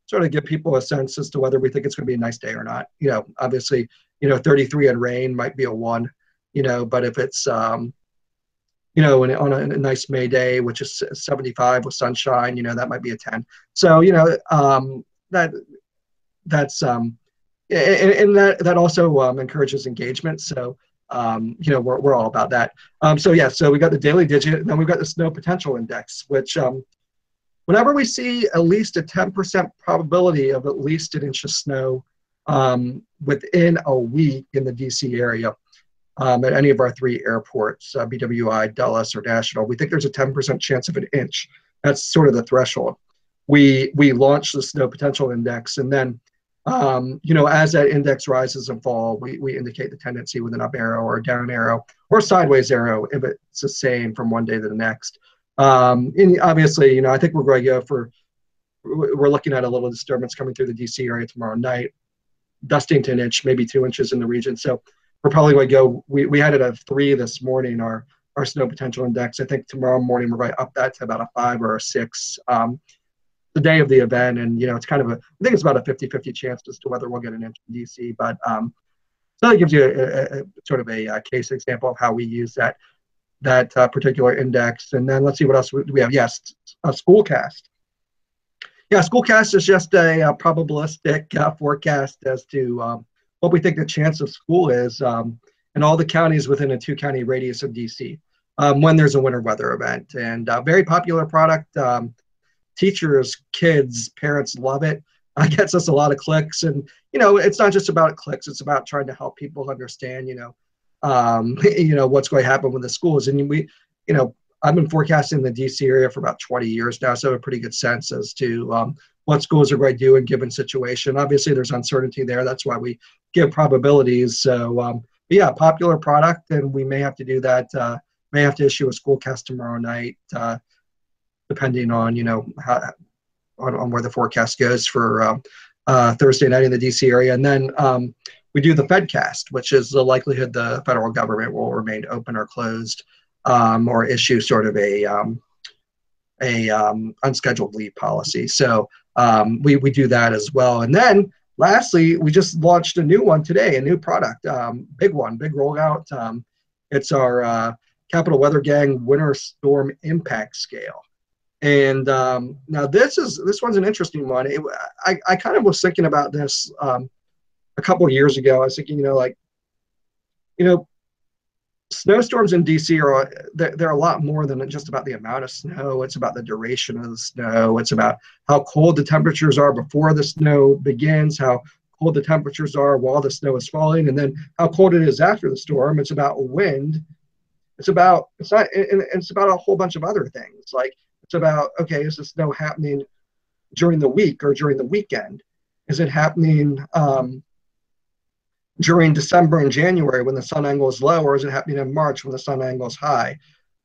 sort of give people a sense as to whether we think it's going to be a nice day or not. You know, obviously, you know, 33 and rain might be a one. You know, but if it's um, you know, on a, a, nice May day, which is 75 with sunshine, you know, that might be a 10. So, you know, um, that that's um, and, and that that also um, encourages engagement. So um, you know we're, we're all about that. Um, so yeah, so we got the daily digit, and then we've got the snow potential index, which um, whenever we see at least a 10% probability of at least an inch of snow um, within a week in the DC area. Um, at any of our three airports, uh, BWI, Dulles, or National, we think there's a 10% chance of an inch. That's sort of the threshold. We we launch the snow potential index, and then um, you know, as that index rises and fall, we, we indicate the tendency with an up arrow or a down arrow or sideways arrow if it's the same from one day to the next. Um, and obviously, you know, I think we're going to go for, we're looking at a little disturbance coming through the DC area tomorrow night, dusting to an inch, maybe two inches in the region. So we're probably going to go, we, we had it at three this morning, our, our snow potential index. I think tomorrow morning we're going to up that to about a five or a six. Um, the day of the event. And, you know, it's kind of a, I think it's about a 50 50 chance as to whether we'll get an inch in DC. But um, so that gives you a, a, a sort of a, a, case example of how we use that that uh, particular index. And then let's see what else do we have. Yes, a schoolcast. Yeah, schoolcast is just a, a probabilistic uh, forecast as to um, what we think the chance of school is um, in all the counties within a two county radius of DC um, when there's a winter weather event. And a very popular product. Um, teachers, kids, parents love it. It gets us a lot of clicks, and you know, it's not just about clicks. It's about trying to help people understand, you know, um, you know what's going to happen with the schools. And we, you know, I've been forecasting the DC area for about 20 years now, so I have a pretty good sense as to um, what schools are going to do in given situation. Obviously, there's uncertainty there. That's why we give probabilities. So, um, yeah, popular product, and we may have to do that. Uh, may have to issue a school cast tomorrow night. Uh, depending on you know how, on, on where the forecast goes for um, uh, Thursday night in the DC area, and then um, we do the FedCast, which is the likelihood the federal government will remain open or closed, um, or issue sort of a um, a um, unscheduled leave policy. So um, we we do that as well, and then lastly, we just launched a new one today, a new product, big one, big rollout. it's our uh, Capital Weather Gang Winter Storm Impact Scale. And um, now this is this one's an interesting one. It, I I kind of was thinking about this um, a couple of years ago. I was thinking, you know, like, you know, snowstorms in DC are they're, they're, a lot more than just about the amount of snow. It's about the duration of the snow. It's about how cold the temperatures are before the snow begins, how cold the temperatures are while the snow is falling, and then how cold it is after the storm. It's about wind. It's about it's not and it's about a whole bunch of other things like it's about, okay, is the snow happening during the week or during the weekend? Is it happening um, during December and January when the sun angle is low, or is it happening in March when the sun angle is high?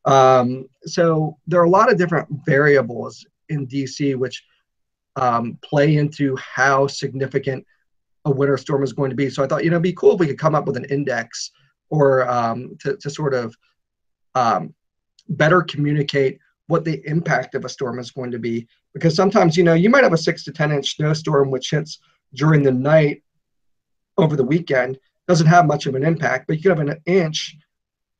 Um, so there are a lot of different variables in DC which um, play into how significant a winter storm is going to be. So I thought, you know, it'd be cool if we could come up with an index or um, to, to sort of um, better communicate what the impact of a storm is going to be. Because sometimes, you know, you might have a six to 10 inch snowstorm which hits during the night over the weekend, doesn't have much of an impact, but you could have an inch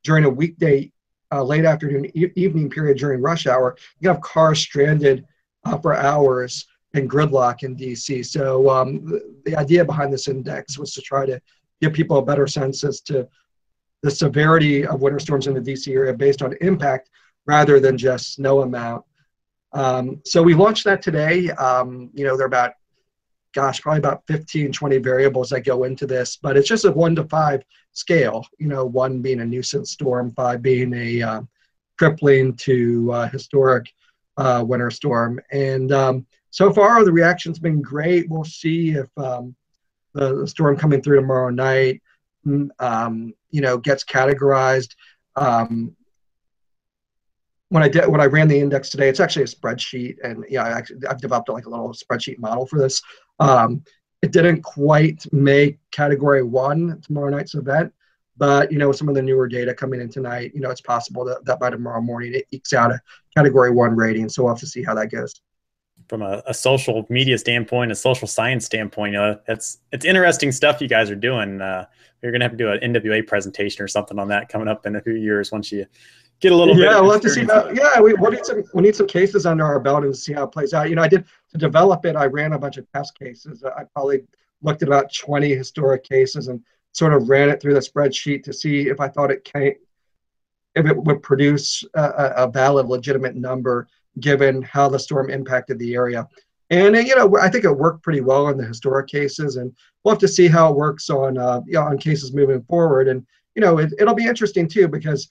during a weekday uh, late afternoon, e- evening period during rush hour. You have cars stranded uh, for hours and gridlock in DC. So um, the, the idea behind this index was to try to give people a better sense as to the severity of winter storms in the DC area based on impact rather than just snow amount. Um, so we launched that today. Um, you know, there are about, gosh, probably about 15, 20 variables that go into this, but it's just a one to five scale, you know, one being a nuisance storm, five being a uh, crippling to uh, historic uh, winter storm. And um, so far, the reaction's been great. We'll see if um, the, the, storm coming through tomorrow night, mm, um, you know, gets categorized. Um, when I did when I ran the index today, it's actually a spreadsheet, and yeah, I actually, I've developed like a little spreadsheet model for this. Um, it didn't quite make Category One tomorrow night's event, but you know, some of the newer data coming in tonight, you know, it's possible that, that by tomorrow morning it ekes out a Category One rating. So we'll have to see how that goes from a, a, social media standpoint, a social science standpoint, uh, it's it's interesting stuff you guys are doing. Uh, you're gonna have to do an NWA presentation or something on that coming up in a few years once you get a little. Yeah, we'll have to see. How, yeah, we, we need some we need some cases under our belt and see how it plays out. You know, I did to develop it. I ran a bunch of test cases. I probably looked at about 20 historic cases and sort of ran it through the spreadsheet to see if I thought it came, if it would produce a, a valid, legitimate number given how the storm impacted the area. And you know, I think it worked pretty well in the historic cases, and we'll have to see how it works on uh, you know, on cases moving forward. And you know, it, it'll be interesting too because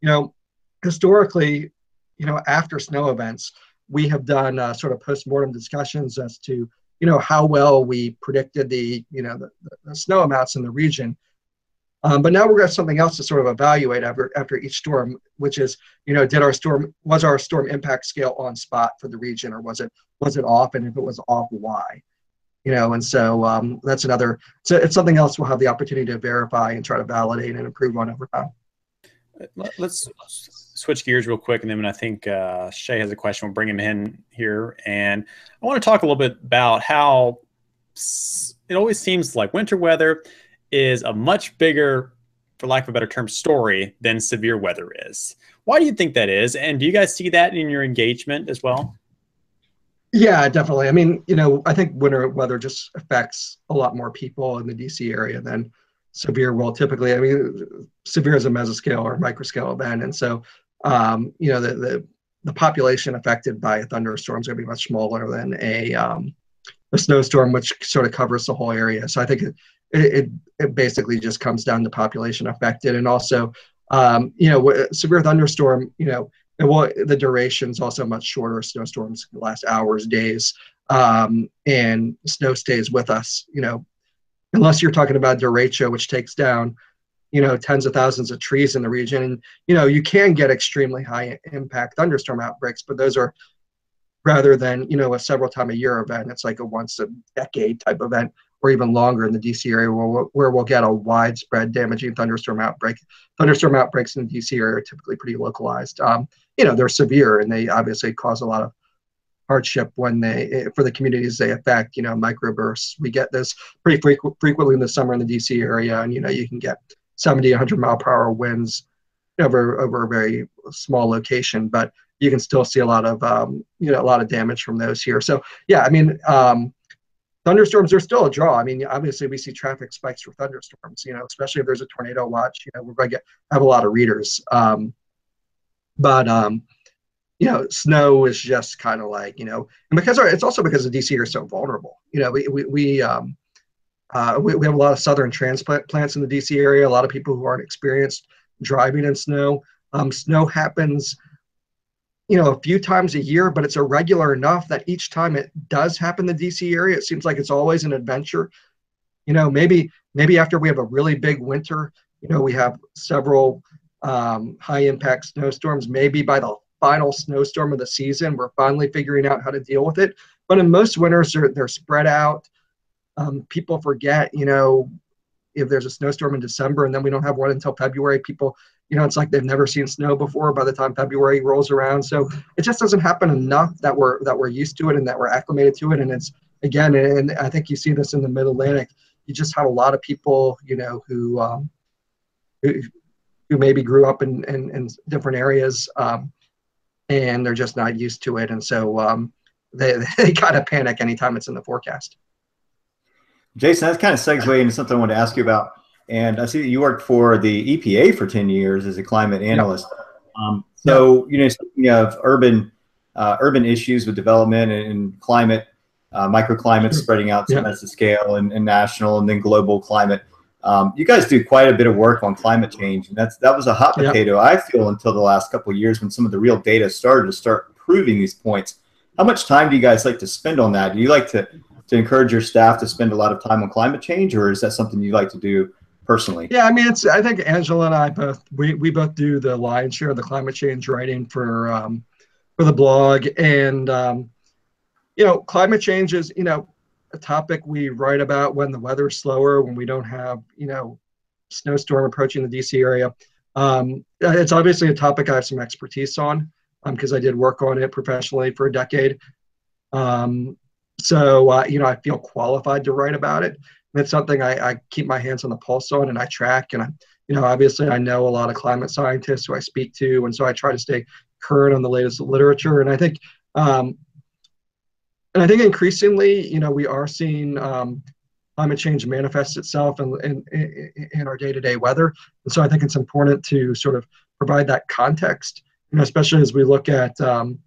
you know, historically, you know, after snow events, we have done uh, sort of post-mortem discussions as to you know how well we predicted the you know the, the snow amounts in the region um, but now we're going to have something else to sort of evaluate after after each storm, which is, you know, did our storm was our storm impact scale on spot for the region, or was it was it off? And if it was off, why? You know, and so um, that's another. So it's something else we'll have the opportunity to verify and try to validate and improve on over time. Let's switch gears real quick, and then I think uh, Shea has a question. We'll bring him in here, and I want to talk a little bit about how it always seems like winter weather is a much bigger, for lack of a better term, story than severe weather is. Why do you think that is? And do you guys see that in your engagement as well? Yeah, definitely. I mean, you know, I think winter weather just affects a lot more people in the DC area than severe will typically. I mean, severe is a mesoscale or microscale event, and so um, you know the, the the population affected by a thunderstorm is going to be much smaller than a um, a snowstorm, which sort of covers the whole area. So I think it, it, it basically just comes down to population affected. And also um, you know severe thunderstorm you know well the duration is also much shorter. Snowstorms last hours days um, and snow stays with us you know. Unless you're talking about derecho which takes down you know tens of thousands of trees in the region and you know you can get extremely high impact thunderstorm outbreaks but those are rather than you know a several time a year event it's like a once a decade type event or even longer in the DC area where, where we'll get a widespread damaging thunderstorm outbreak. Thunderstorm outbreaks in the DC area are typically pretty localized. Um, you know, they're severe and they obviously cause a lot of hardship when they, eh, for the communities they affect, you know, microbursts. We get this pretty frequ- frequently in the summer in the DC area and, you know, you can get 70, 100 mile per hour winds over, over a very small location, but you can still see a lot of, um, you know, a lot of damage from those here. So yeah, I mean, um, thunderstorms are still a draw. I mean, obviously we see traffic spikes for thunderstorms. You know, especially if there's a tornado watch. You know, we're going to get have a lot of readers. Um, but um, you know, snow is just kind of like you know, and because our, it's also because the DC are so vulnerable. You know, we we we, um, uh, we, we have a lot of southern transplant plants in the DC area. A lot of people who aren't experienced driving in snow. Um, snow happens you know, a few times a year, but it's irregular enough that each time it does happen in the DC area, it seems like it's always an adventure. You know, maybe maybe after we have a really big winter, you know, we have several um, high impact snowstorms. Maybe by the final snowstorm of the season, we're finally figuring out how to deal with it. But in most winters, they're, they're spread out. Um, people forget, you know, if there's a snowstorm in December and then we don't have one until February, people you know, it's like they've never seen snow before by the time February rolls around. So it just doesn't happen enough that we're that we're used to it and that we're acclimated to it. And it's again, and I think you see this in the Mid Atlantic. You just have a lot of people, you know, who um, who, who maybe grew up in in, in different areas, um, and they're just not used to it. And so um, they they kind of panic anytime it's in the forecast. Jason, that's kind of segue into something I wanted to ask you about. And I see that you worked for the EPA for 10 years as a climate analyst. Um, so, you know, speaking of urban uh, urban issues with development and, and climate, uh, microclimate spreading out to yep. scale and, and, national and then global climate. Um, you guys do quite a bit of work on climate change, and that's that was a hot potato. I feel until the last couple of years when some of the real data started to start proving these points. How much time do you guys like to spend on that? Do you like to to encourage your staff to spend a lot of time on climate change, or is that something you like to do personally? Yeah, I mean, it's. I think Angela and I both we we both do the lion's share of the climate change writing for um, for the blog, and um, you know, climate change is you know a topic we write about when the weather's slower, when we don't have you know snowstorm approaching the DC area. Um, it's obviously a topic I have some expertise on because um, I did work on it professionally for a decade. Um, so uh, you know, I feel qualified to write about it. And it's something I, I keep my hands on the pulse on, and I track. And I, you know, obviously, I know a lot of climate scientists who I speak to, and so I try to stay current on the latest literature. And I think, um, and I think increasingly, you know, we are seeing um, climate change manifest itself in, in, in our day-to-day weather. And so I think it's important to sort of provide that context, you know, especially as we look at, um,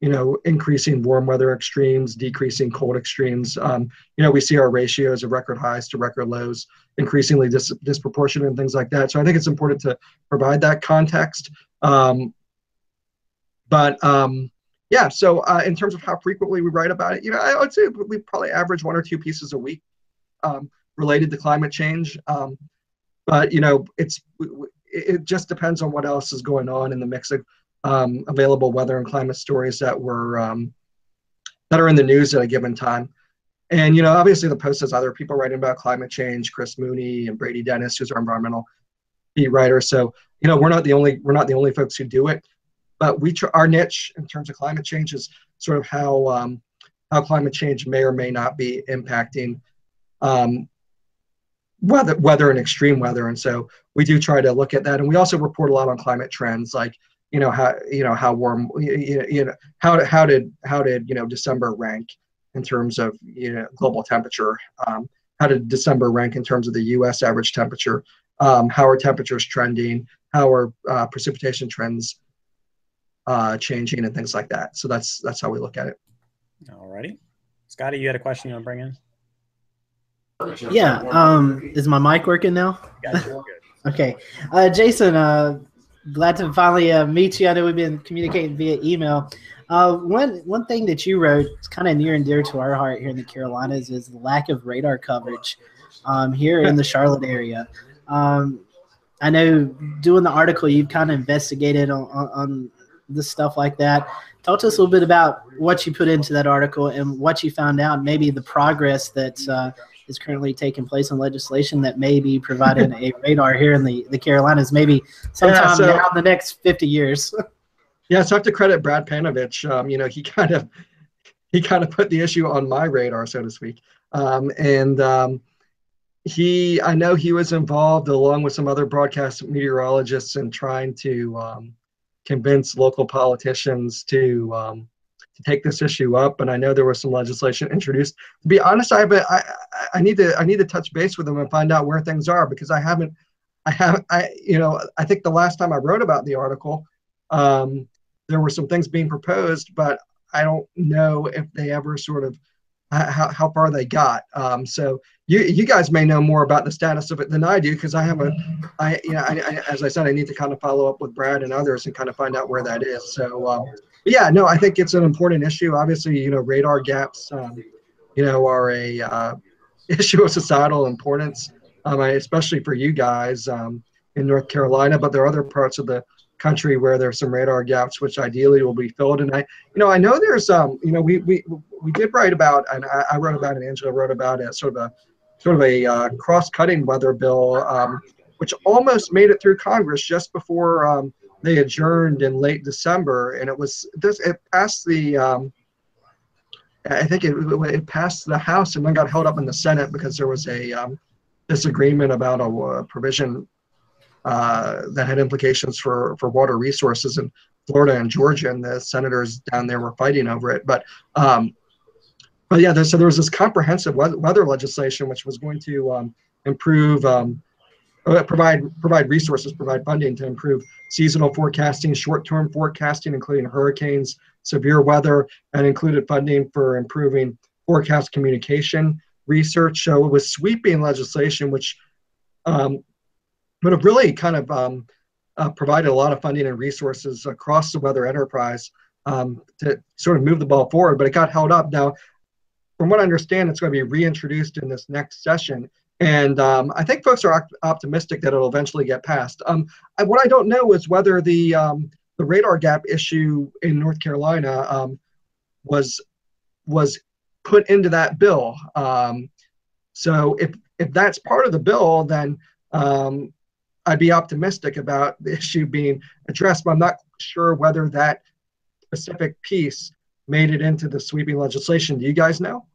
you know, increasing warm weather extremes, decreasing cold extremes. Um, you know, we see our ratios of record highs to record lows increasingly dis- disproportionate and things like that. So I think it's important to provide that context. Um, but um, yeah, so uh, in terms of how frequently we write about it, you know, I would say we probably average one or two pieces a week um, related to climate change. Um, but you know, it's it just depends on what else is going on in the mix of um, available weather and climate stories that were um, that are in the news at a given time. And you know, obviously, the Post has other people writing about climate change, Chris Mooney and Brady Dennis, who's our environmental beat writer. So you know, we're not the only we're not the only folks who do it but we tr- our niche in terms of climate change is sort of how um, how climate change may or may not be impacting um, weather weather and extreme weather and so we do try to look at that and we also report a lot on climate trends like you know how you know how warm you, you know how how did how did you know december rank in terms of you know global temperature um, how did december rank in terms of the us average temperature um, how are temperatures trending how are uh, precipitation trends uh, changing and things like that. So that's that's how we look at it. Alrighty, Scotty, you had a question you want to bring in? Yeah. Um, is my mic working now? okay. Uh, Jason, uh, glad to finally uh, meet you. I know we've been communicating via email. Uh, one one thing that you wrote, it's kind of near and dear to our heart here in the Carolinas, is the lack of radar coverage um, here in the Charlotte area. Um, I know doing the article, you've kind of investigated on, on, the stuff like that. Talk to us a little bit about what you put into that article and what you found out, maybe the progress that uh, is currently taking place in legislation that may be providing a radar here in the, the Carolinas, maybe sometime yeah, so, the next 50 years. yeah, so I have to credit Brad Panovich. Um, you know, he kind of he kind of put the issue on my radar, so to speak. Um, and um, he, I know he was involved along with some other broadcast meteorologists in trying to um, convince local politicians to um, to take this issue up. And I know there was some legislation introduced. To be honest, I, I I need to I need to touch base with them and find out where things are because I haven't I have I you know I think the last time I wrote about the article, um, there were some things being proposed, but I don't know if they ever sort of how, how far they got. Um, so you you guys may know more about the status of it than I do because I have a I you know I, I, as I said I need to kind of follow up with Brad and others and kind of find out where that is. So um, yeah, no, I think it's an important issue. Obviously, you know, radar gaps, um, you know, are a uh, issue of societal importance, um, especially for you guys um, in North Carolina. But there are other parts of the country where there's some radar gaps, which ideally will be filled. And I, you know, I know there's, um, you know, we we we did write about, and I, I wrote about, and Angela wrote about it, sort of a sort of a uh, cross-cutting weather bill, um, which almost made it through Congress just before um, they adjourned in late December, and it was this it passed the. Um, I think it, it passed the House and then got held up in the Senate because there was a um, disagreement about a, a provision uh, that had implications for, for water resources. And Florida and Georgia, and the senators down there were fighting over it. But um, but yeah, there, so there was this comprehensive weather legislation which was going to um, improve, um, provide provide resources, provide funding to improve seasonal forecasting, short-term forecasting, including hurricanes, severe weather, and included funding for improving forecast communication research. So it was sweeping legislation, which um, would have really kind of um, uh, provided a lot of funding and resources across the weather enterprise um, to sort of move the ball forward, but it got held up. Now, from what I understand, it's going to be reintroduced in this next session. And um, I think folks are optimistic that it'll eventually get passed. Um, I, what I don't know is whether the um, the radar gap issue in North Carolina um, was was put into that bill. Um, so if if that's part of the bill, then um, I'd be optimistic about the issue being addressed. But I'm not sure whether that specific piece made it into the sweeping legislation. Do you guys know?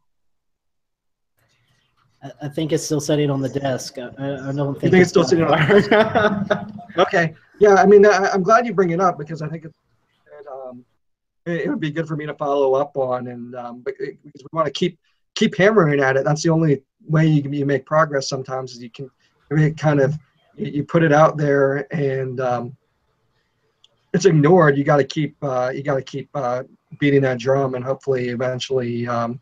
I think it's still sitting on the desk. I, I don't think, think it's, still sitting on the desk. okay. Yeah, I mean, I, am glad you bring it up because I think it, it, um, it, it, would be good for me to follow up on, and um, because we want to keep keep hammering at it. That's the only way you can you make progress. Sometimes is you can kind of you, put it out there and um, it's ignored. You got to keep uh, you got to keep uh, beating that drum, and hopefully, eventually, um,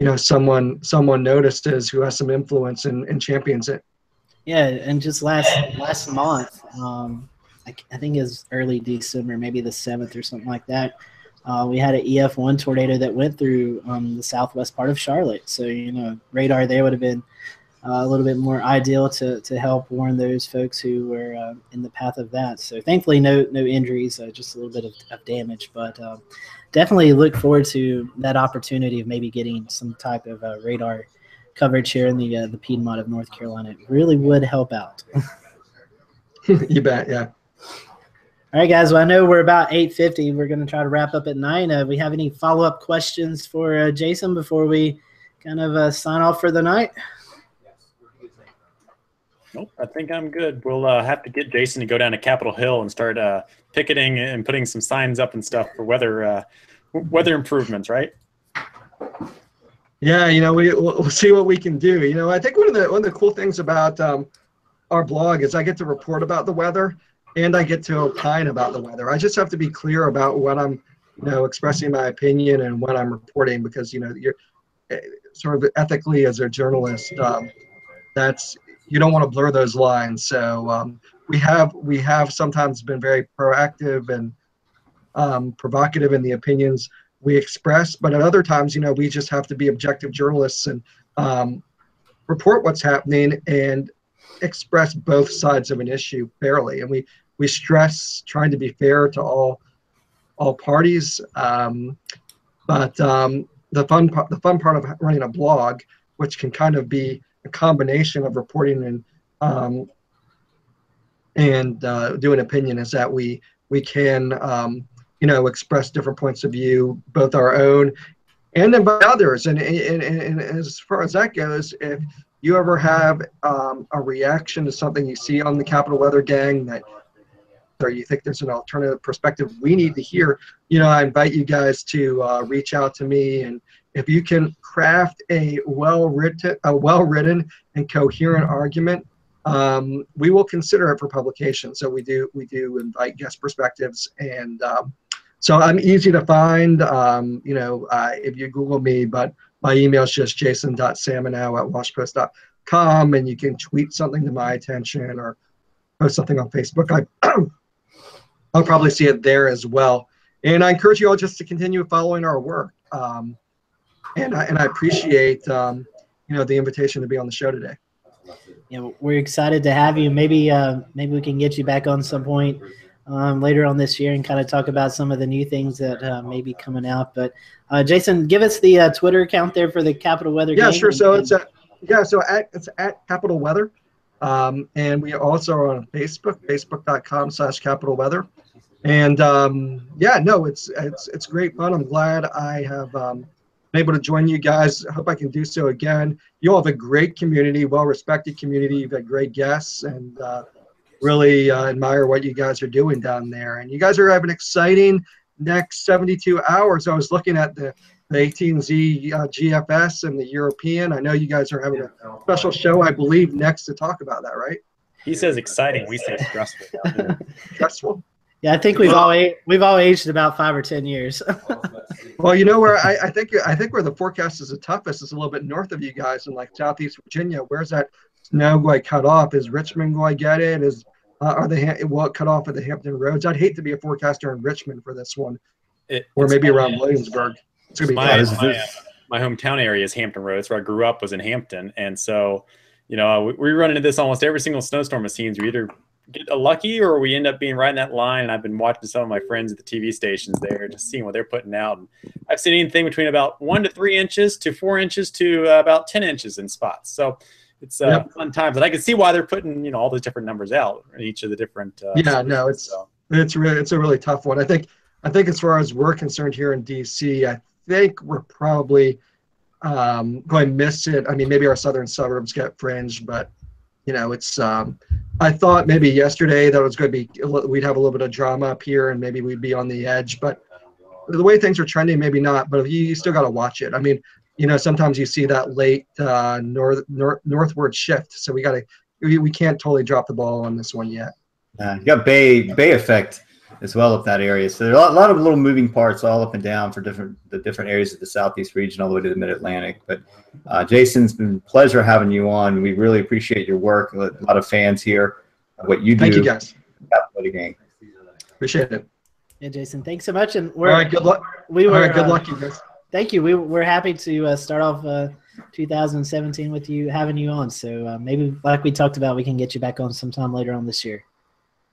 you know, someone someone notices who has some influence and, and champions it. Yeah, and just last last month, um, I, I think is early December, maybe the seventh or something like that. Uh, we had an EF1 tornado that went through um, the southwest part of Charlotte. So, you know, radar there would have been uh, a little bit more ideal to, to help warn those folks who were uh, in the path of that. So, thankfully, no no injuries, uh, just a little bit of, of damage. But um, definitely look forward to that opportunity of maybe getting some type of uh, radar coverage here in the uh, the Piedmont of North Carolina. It really would help out. you bet, yeah. All right, guys. Well, I know we're about eight fifty. We're going to try to wrap up at nine. Uh, we have any follow up questions for uh, Jason before we kind of uh, sign off for the night? Nope, I think I'm good. We'll uh, have to get Jason to go down to Capitol Hill and start uh, picketing and putting some signs up and stuff for weather uh, weather improvements, right? Yeah, you know, we we'll see what we can do. You know, I think one of the one of the cool things about um, our blog is I get to report about the weather and I get to opine about the weather. I just have to be clear about what I'm, you know, expressing my opinion and what I'm reporting because you know you're eh, sort of ethically as a journalist. Um, that's you don't want to blur those lines. So um, we have we have sometimes been very proactive and um, provocative in the opinions we express, but at other times, you know, we just have to be objective journalists and um, report what's happening and express both sides of an issue fairly. And we we stress trying to be fair to all all parties. Um, but um, the fun part, the fun part of running a blog, which can kind of be a combination of reporting and um, and uh, do an opinion, is that we we can um, you know express different points of view, both our own and then by others. And, and, and, as far as that goes, if you ever have um, a reaction to something you see on the Capital Weather Gang that or you think there's an alternative perspective we need to hear, you know, I invite you guys to uh, reach out to me. And if you can craft a well written, a well written and coherent argument, um, we will consider it for publication. So we do we do invite guest perspectives, and um, so I'm easy to find. Um, you know, uh, if you Google me, but my email is just jason.samenow at washpost.com, and you can tweet something to my attention or post something on Facebook. I I'll probably see it there as well. And I encourage you all just to continue following our work. Um, and I, and I appreciate um, you know the invitation to be on the show today. Know, we're excited to have you. Maybe uh, maybe we can get you back on some point um, later on this year and kind of talk about some of the new things that uh, may be coming out. But uh, Jason, give us the uh, Twitter account there for the Capital Weather. Yeah, sure. So it's at, yeah, so at, it's at Capital Weather, um, and we also are on Facebook, facebook.com/slash Capital Weather. And um, yeah, no, it's it's it's great fun. I'm glad I have been able to join you guys. I hope I can do so again. You all have a great community, well-respected community. You've had great guests, and uh, really uh, admire what you guys are doing down there. And you guys are having exciting next 72 hours. I was looking at the, the 18Z uh, GFS and the European. I know you guys are having a special show, I believe, next to talk about that, right? He says exciting. We say stressful. Stressful. Yeah, I think we've all a- we've all aged about five or ten years. Well, you know where I, I think I think where the forecast is the toughest is a little bit north of you guys in like southeast Virginia. Where's that snow going to cut off? Is Richmond going to get it? Is uh, are they ha- what cut off at the Hampton Roads? I'd hate to be a forecaster in Richmond for this one, It- or maybe around Williamsburg. It's gonna be my, Yeah, tough. my, my hometown area is Hampton Roads, where I grew up was in Hampton, and so you know we, we run into this almost every single snowstorm. It seems we either get lucky or we end up being right in that line. And I've been watching some of my friends at the TV stations there, just seeing what they're putting out. And I've seen anything between about one to three inches to four inches to uh, about ten inches in spots. So. It's uh, Yep. fun times, and I can see why they're putting you know all the different numbers out in each of the different. Uh, Yeah, no, it's- so. It's really it's a really tough one. I think I think as far as we're concerned here in DC, I think we're probably um, going to miss it. I mean, maybe our southern suburbs get fringed, but you know, it's. Um, I thought maybe yesterday that it was going to be we'd have a little bit of drama up here, and maybe we'd be on the edge. But the way things are trending, maybe not. But you, you still got to watch it. I mean, you know, sometimes you see that late uh, north, north northward shift, so we got to. We, we can't totally drop the ball on this one yet. Uh, you got Bay Bay effect as well up that area. So there are a lot, lot of little moving parts all up and down for different the different areas of the southeast region all the way to the mid Atlantic. But uh, Jason, it's been a pleasure having you on. We really appreciate your work. A lot of fans here. What you do. Thank you, guys. Play the game. Appreciate it. yeah, Jason, thanks so much. And we're right, good luck. we were right, good uh, luck, you guys. Thank you. We, we're happy to uh, start off uh, 2017 with you having you on. So uh, maybe, like we talked about, we can get you back on sometime later on this year.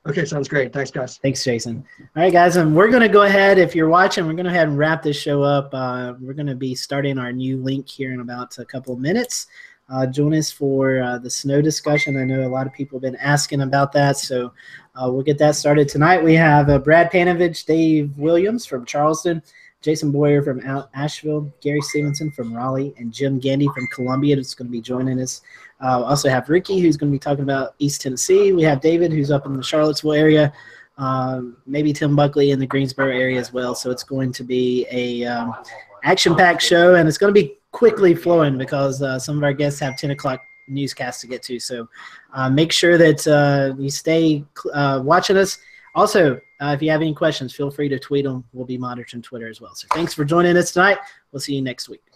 Okay, sounds great. Thanks, guys. Thanks, Jason. All right, guys, and we're going to go ahead. If you're watching, we're going to go ahead and wrap this show up. Uh, we're going to be starting our new link here in about a couple of minutes. Uh, join us for uh, the snow discussion. I know a lot of people have been asking about that, so uh, we'll get that started tonight. We have uh, Brad Panovich, Dave Williams from Charleston, Jason Boyer from Asheville, Gary Stevenson from Raleigh, and Jim Gandy from Columbia that's going to be joining us. Uh, also have Ricky, who's going to be talking about East Tennessee. We have David, who's up in the Charlottesville area. Um, maybe Tim Buckley in the Greensboro area as well. So it's going to be a um, action-packed show, and it's going to be quickly flowing because uh, some of our guests have 10 o'clock newscasts to get to. So uh, make sure that uh, you stay uh, watching us. Also, uh, if you have any questions, feel free to tweet them. We'll be monitoring Twitter as well. So thanks for joining us tonight. We'll see you next week.